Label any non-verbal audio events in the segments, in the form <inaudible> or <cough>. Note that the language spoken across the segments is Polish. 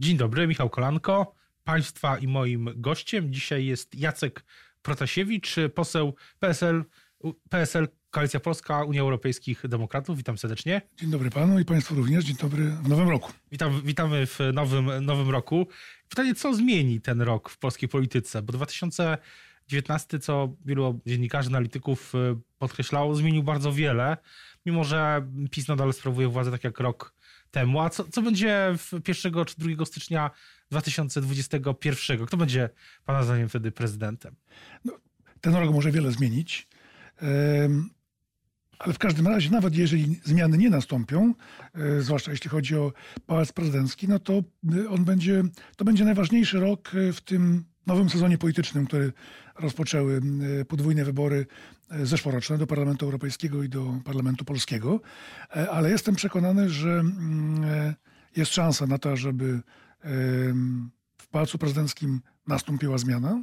Dzień dobry, Michał Kolanko. Państwa i moim gościem dzisiaj jest Jacek Protasiewicz, poseł PSL, PSL Koalicja Polska, Unia Europejskich Demokratów. Witam serdecznie. Dzień dobry panu i państwu również. Dzień dobry w nowym roku. Witam, witamy w nowym, nowym roku. Pytanie, co zmieni ten rok w polskiej polityce? Bo 2019, co wielu dziennikarzy, analityków y, podkreślało, zmienił bardzo wiele, mimo że PiS nadal sprawuje władzę tak jak rok temu. A co, co będzie w 1 czy 2 stycznia 2021? Kto będzie Pana zdaniem wtedy prezydentem? No, ten rok może wiele zmienić. Ale w każdym razie, nawet jeżeli zmiany nie nastąpią, e, zwłaszcza jeśli chodzi o pałac prezydencki, no to e, on będzie, to będzie najważniejszy rok e, w tym nowym sezonie politycznym, który rozpoczęły podwójne wybory zeszłoroczne do Parlamentu Europejskiego i do Parlamentu Polskiego. Ale jestem przekonany, że mm, jest szansa na to, żeby w Pałacu Prezydenckim nastąpiła zmiana.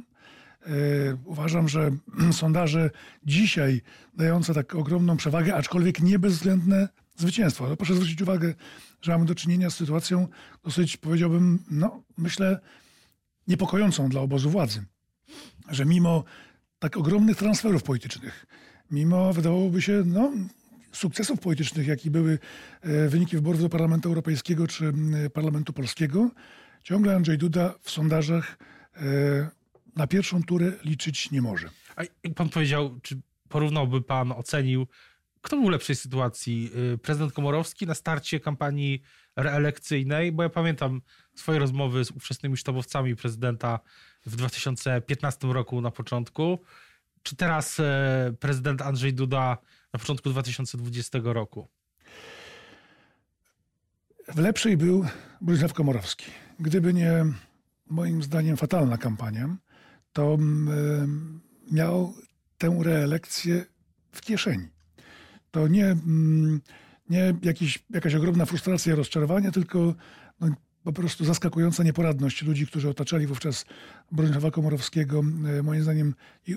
Uważam, że <clears throat> sondaże dzisiaj dające tak ogromną przewagę, aczkolwiek nie bezwzględne zwycięstwo. Proszę zwrócić uwagę, że mamy do czynienia z sytuacją dosyć, powiedziałbym, no myślę, niepokojącą dla obozu władzy. Że mimo tak ogromnych transferów politycznych, mimo wydawałoby się, no, sukcesów politycznych, jakie były e, wyniki wyborów do Parlamentu Europejskiego czy Parlamentu Polskiego, ciągle Andrzej Duda w sondażach e, na pierwszą turę liczyć nie może. A pan powiedział, czy porównałby pan, ocenił, kto był w lepszej sytuacji? Y, prezydent Komorowski na starcie kampanii reelekcyjnej, bo ja pamiętam swoje rozmowy z ówczesnymi sztabowcami prezydenta w 2015 roku na początku. Czy teraz e, prezydent Andrzej Duda na początku 2020 roku? W lepszej był Bronisław Komorowski. Gdyby nie moim zdaniem fatalna kampania, to mm, miał tę reelekcję w kieszeni. To nie, nie jakiś, jakaś ogromna frustracja, rozczarowanie, tylko no, po prostu zaskakująca nieporadność ludzi, którzy otaczali wówczas Bronisława Komorowskiego, e, moim zdaniem, i,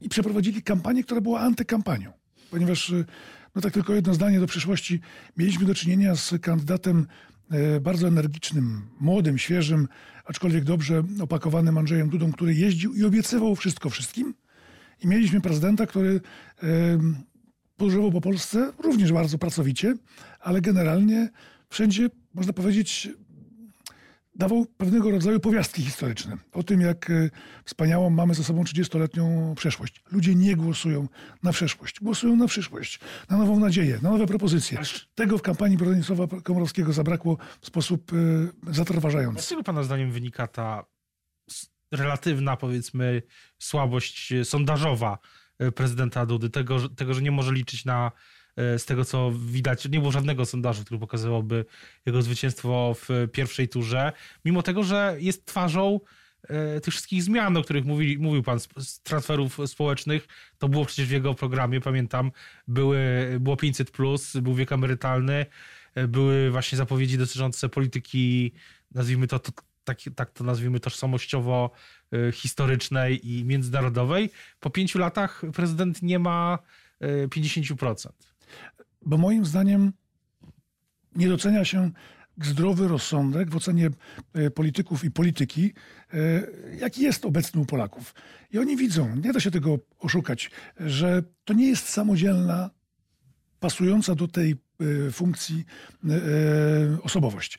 i przeprowadzili kampanię, która była antykampanią. Ponieważ, e, no tak tylko jedno zdanie do przyszłości, mieliśmy do czynienia z kandydatem E, bardzo energicznym, młodym, świeżym, aczkolwiek dobrze opakowanym Andrzejem Dudą, który jeździł i obiecywał wszystko wszystkim. I mieliśmy prezydenta, który podróżował po Polsce również bardzo pracowicie, ale generalnie wszędzie, można powiedzieć, dawał pewnego rodzaju powiastki historyczne o tym, jak e, wspaniałą mamy ze sobą 30-letnią przeszłość. Ludzie nie głosują na przeszłość, głosują na przyszłość, na nową nadzieję, na nowe propozycje. Tego w kampanii Bronisława Komorowskiego zabrakło w sposób e, zatrważający. Z czego Pana zdaniem wynika ta relatywna, powiedzmy, słabość sondażowa e, prezydenta Dudy? Tego, tego że nie może liczyć na E, z tego co widać, nie było żadnego sondażu, który pokazywałoby jego zwycięstwo w pierwszej turze, mimo tego, że jest twarzą e, tych wszystkich zmian, o których mówi, mówił pan, z transferów społecznych, to było przecież w jego programie, pamiętam, były, było 500, był wiek emerytalny, e, były właśnie zapowiedzi dotyczące polityki, nazwijmy to, to tak, tak to nazwijmy, tożsamościowo historycznej i międzynarodowej. Po pięciu latach prezydent nie ma 50%. Bo moim zdaniem nie docenia się zdrowy rozsądek w ocenie e, polityków i polityki, jaki jest obecny u Polaków. I oni widzą, nie da się tego oszukać, że to nie jest samodzielna, pasująca do tej funkcji osobowość.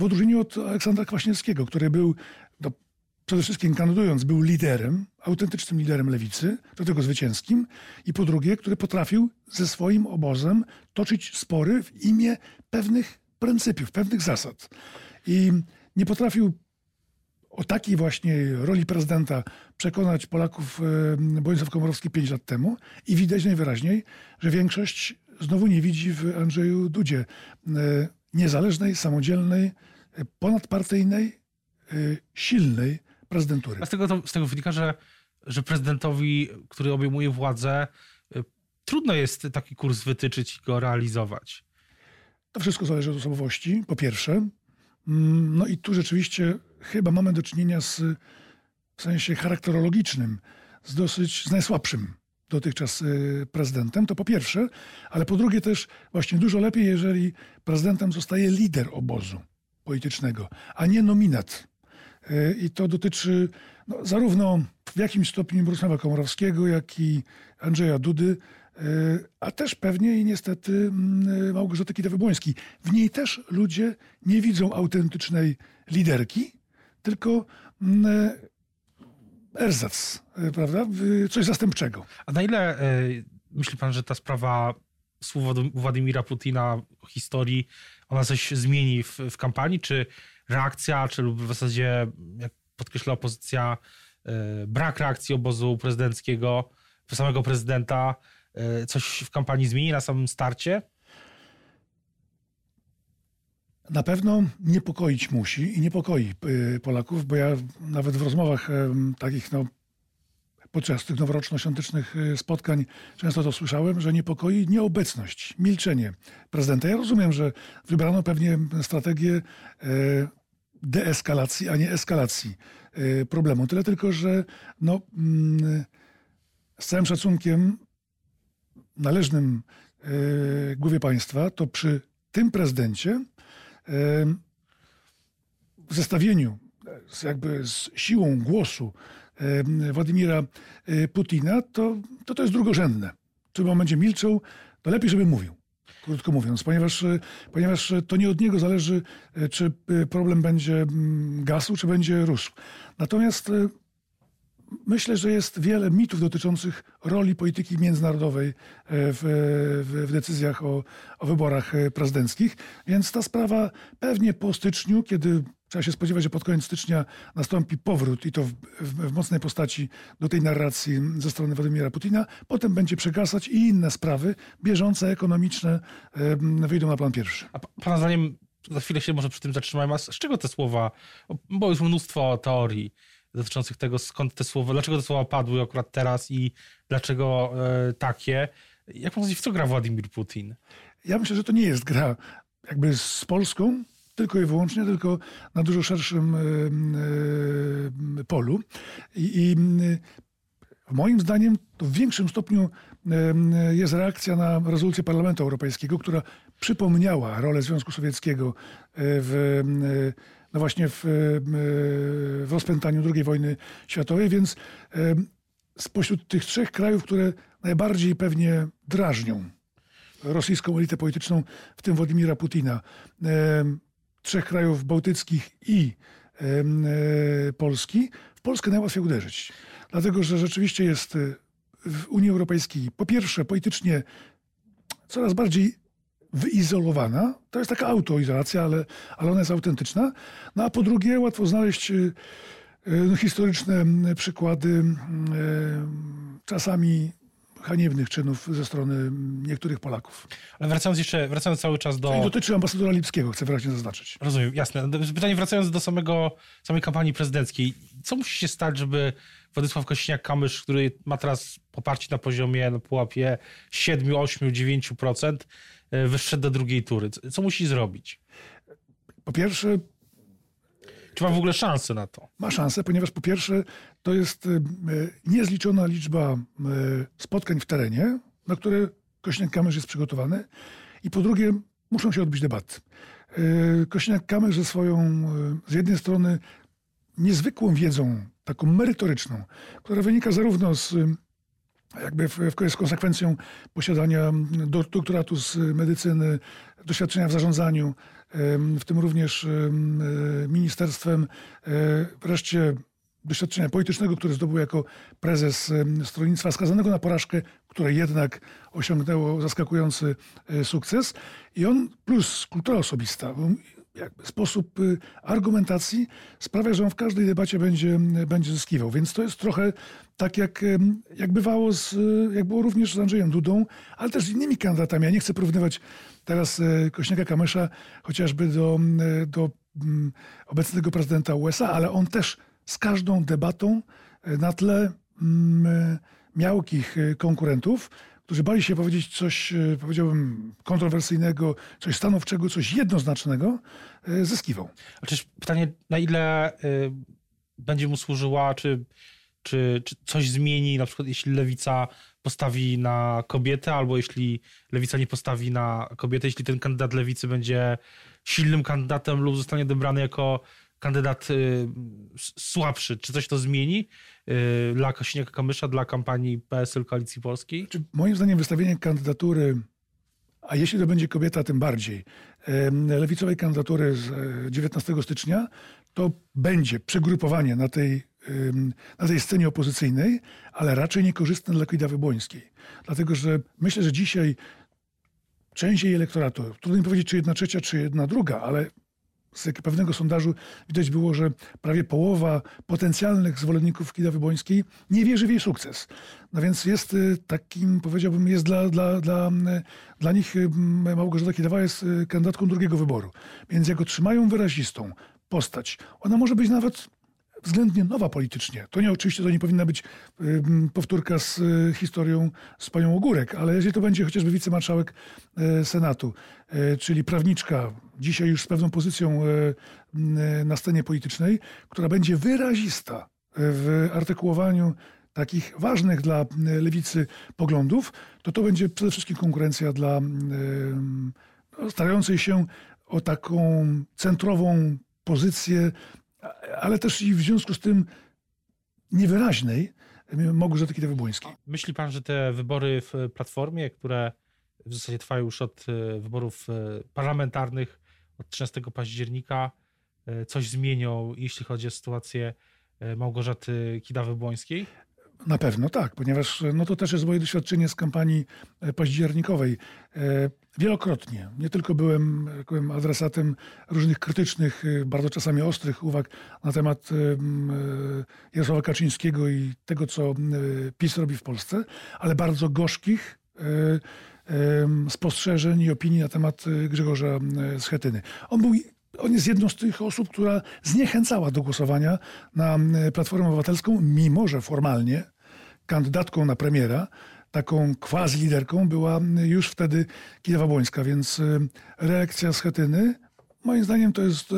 W odróżnieniu od Aleksandra Kwaśniewskiego, który był do przede wszystkim kandydując, był liderem, autentycznym liderem lewicy, do tego zwycięskim, i po drugie, który potrafił ze swoim obozem toczyć spory w imię pewnych pryncypiów, pewnych zasad. I nie potrafił o takiej właśnie roli prezydenta przekonać Polaków e, Bronisław Komorowski pięć lat temu i widać najwyraźniej, że większość znowu nie widzi w Andrzeju Dudzie e, niezależnej, samodzielnej, e, ponadpartyjnej, silnej prezydentury. A z tego, to, z tego wynika, że, że prezydentowi, który obejmuje władzę, y, trudno jest taki kurs wytyczyć i go realizować. To wszystko zależy od osobowości, po pierwsze. Mm, no i tu rzeczywiście chyba mamy do czynienia z, w sensie charakterologicznym, z dosyć, z najsłabszym dotychczas y, prezydentem, to po pierwsze, ale po drugie też właśnie dużo lepiej, jeżeli prezydentem zostaje lider obozu politycznego, a nie nominat. I to dotyczy no, zarówno w jakimś stopniu Brusława Komorowskiego, jak i Andrzeja Dudy, a też pewnie i niestety mm, Małgorzaty Kidawy-Błońskiej. W niej też ludzie nie widzą autentycznej liderki, tylko mm, erzac, prawda? Coś zastępczego. A na ile myśli pan, że ta sprawa słów Władimira Putina historii, ona coś zmieni w, w kampanii, czy reakcja, czy lub w zasadzie, jak podkreśla opozycja, brak reakcji obozu prezydenckiego, samego prezydenta, coś w kampanii zmieni na samym starcie? Na pewno niepokoić musi i niepokoi Polaków, bo ja nawet w rozmowach takich no, podczas tych noworoczno-świątecznych y, spotkań często to słyszałem, że niepokoi nieobecność, milczenie prezydenta. Ja rozumiem, że wybrano pewnie strategię e, deeskalacji, a nie eskalacji e, problemu. Tyle tylko, że no, mm, z całym szacunkiem należnym e, głowie państwa, to przy tym prezydencie w zestawieniu z, jakby z siłą głosu Władimira e, Putina, to, to to jest drugorzędne. Czy on będzie milczał, to lepiej, żeby mówił. Krótko mówiąc, ponieważ, e, ponieważ to nie od niego zależy, e, czy problem będzie mm, gasł, czy będzie rósł. Natomiast myślę, że jest wiele mitów dotyczących roli polityki międzynarodowej w, w, w, decyzjach o, o wyborach prezydenckich, więc ta sprawa pewnie po styczniu, kiedy Trzeba się spodziewać, że pod koniec stycznia nastąpi powrót i to w, w, w, mocnej postaci do tej narracji ze strony Władimira Putina. Potem będzie przegasać i inne sprawy bieżące, ekonomiczne wyjdą na plan pierwszy. A pana zdaniem, za chwilę się może przy tym zatrzymajmy, a z czego te słowa, bo jest mnóstwo teorii dotyczących tego, skąd te słowa, dlaczego te słowa padły akurat teraz i dlaczego e, takie. Jak pan w co gra Władimir Putin? Ja myślę, że to nie jest gra jakby z Polską, tylko i wyłącznie, tylko na dużo szerszym polu. I, i moim zdaniem to w większym stopniu jest reakcja na rezolucję Parlamentu Europejskiego, która przypomniała rolę Związku Sowieckiego w, no właśnie w, w rozpętaniu II wojny światowej, więc spośród tych trzech krajów, które najbardziej pewnie drażnią rosyjską elitę polityczną, w tym Władimira Putina, trzech krajów bałtyckich i e, Polski, w Polskę najłatwiej uderzyć. Dlatego, że rzeczywiście jest e, w Unii Europejskiej po pierwsze politycznie coraz bardziej wyizolowana. To jest taka autoizolacja, ale, ale ona jest autentyczna. No a po drugie łatwo znaleźć e, no, historyczne przykłady czasami haniebnych czynów ze strony niektórych Polaków. Ale wracając jeszcze, wracając cały czas do... I dotyczy ambasadora Lipskiego, chcę wyraźnie zaznaczyć. Rozumiem, jasne. Pytanie wracając do samego, samej kampanii prezydenckiej. Co musi się stać, żeby Władysław Kośniak-Kamysz, który ma teraz poparcie na poziomie na pułapie 7, 8, 9%, wyszedł do drugiej tury? Co musi zrobić? Po pierwsze, czy ma w ogóle szansę na to? Ma szansę, ponieważ po pierwsze to jest e, niezliczona liczba e, spotkań w terenie, na które Kośniak-Kamysz jest przygotowany. I po drugie muszą się odbyć debaty. E, Kośniak-Kamysz ze swoją, z jednej strony niezwykłą wiedzą, taką merytoryczną, która wynika zarówno z jakby w, w, konsekwencją posiadania doktoratu z medycyny, doświadczenia w zarządzaniu, w tym również ministerstwem, e, wreszcie doświadczenia politycznego, które zdobył jako prezes stronnictwa skazanego na porażkę, które jednak osiągnęło zaskakujący e, sukces. I on plus kultura osobista, sposób y, argumentacji sprawia, że on w każdej debacie będzie, będzie zyskiwał. Więc to jest trochę tak, jak, jak bywało, z, jak było również z Andrzejem Dudą, ale też z innymi kandydatami. Ja nie chcę porównywać teraz e, Kośniaka Kamysza chociażby do, do obecnego prezydenta USA, ale on też z każdą debatą e, na tle miałkich e, konkurentów którzy bali się powiedzieć coś, e, powiedziałbym, kontrowersyjnego, coś stanowczego, coś jednoznacznego, e, zyskiwał. A czyż pytanie, na ile y, będzie mu służyła, czy, czy, czy coś zmieni, na przykład jeśli lewica postawi na kobietę, albo jeśli lewica nie postawi na kobietę, jeśli ten kandydat lewicy będzie silnym kandydatem lub zostanie dobrany jako kandydat y, słabszy, czy coś to zmieni y, dla Kosiniaka-Kamysza, dla kampanii PSL Koalicji Polskiej? Czy moim zdaniem wystawienie kandydatury, a jeśli to będzie kobieta, tym bardziej, lewicowej kandydatury z 19 e, stycznia, to będzie przegrupowanie na tej, na tej scenie opozycyjnej, ale raczej niekorzystne dla Kidawy Błońskiej. Dlatego, że myślę, że dzisiaj część jej elektoratu, trudno mi powiedzieć, czy jedna trzecia, czy jedna druga, ale z pewnego sondażu widać było, że prawie połowa potencjalnych zwolenników Kidawy Błońskiej nie wierzy w jej sukces. No więc jest y, takim, powiedziałbym, jest dla, dla, dla, y, dla nich y, Małgorzata Kidawa jest kandydatką drugiego wyboru. Więc jak otrzymają wyrazistą postać, ona może być nawet względnie nowa politycznie. To nie oczywiście to nie powinna być y, powtórka z y, historią z panią Ogórek, ale jeżeli to będzie chociażby wicemarszałek y, Senatu, czyli prawniczka, dzisiaj już z pewną pozycją na scenie politycznej, która będzie wyrazista w artykułowaniu takich ważnych dla lewicy poglądów, to to będzie przede wszystkim konkurencja dla no, starającej się o taką centrową pozycję ale też i w związku z tym niewyraźnej Małgorzaty Kidawy-Błońskiej. Myśli pan, że te wybory w Platformie, które w zasadzie trwają już od e, wyborów e, parlamentarnych od 13 października, e, coś zmienią, jeśli chodzi o sytuację Małgorzaty Kidawy-Błońskiej? Na pewno tak, ponieważ no to też jest moje doświadczenie z kampanii e, październikowej. E, wielokrotnie, nie tylko byłem, byłem adresatem różnych krytycznych, e, bardzo czasami ostrych uwag na temat Jarosława Kaczyńskiego i tego, co PiS robi w Polsce, ale bardzo gorzkich spostrzeżeń i opinii na temat Grzegorza Schetyny. On był on jest jedną z tych osób, która zniechęcała do głosowania na Platformę Obywatelską, mimo że formalnie kandydatką na premiera, taką quasi-liderką była już wtedy Kidawa Błońska, więc reakcja Schetyny Moim zdaniem to jest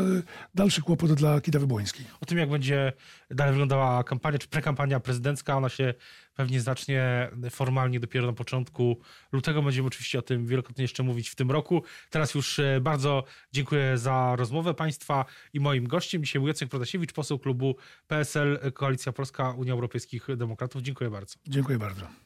dalszy kłopot dla Kidawy Błońskiej. O tym, jak będzie dalej wyglądała kampania, czy prekampania prezydencka, ona się pewnie zacznie formalnie dopiero na początku lutego. Będziemy oczywiście o tym wielokrotnie jeszcze mówić w tym roku. Teraz już e, bardzo dziękuję za rozmowę Państwa i moim gościem. Dzisiaj był Jacek Protasiewicz, poseł klubu PSL, Koalicja Polska, Unia Europejskich Demokratów. Dziękuję bardzo. Dziękuję bardzo.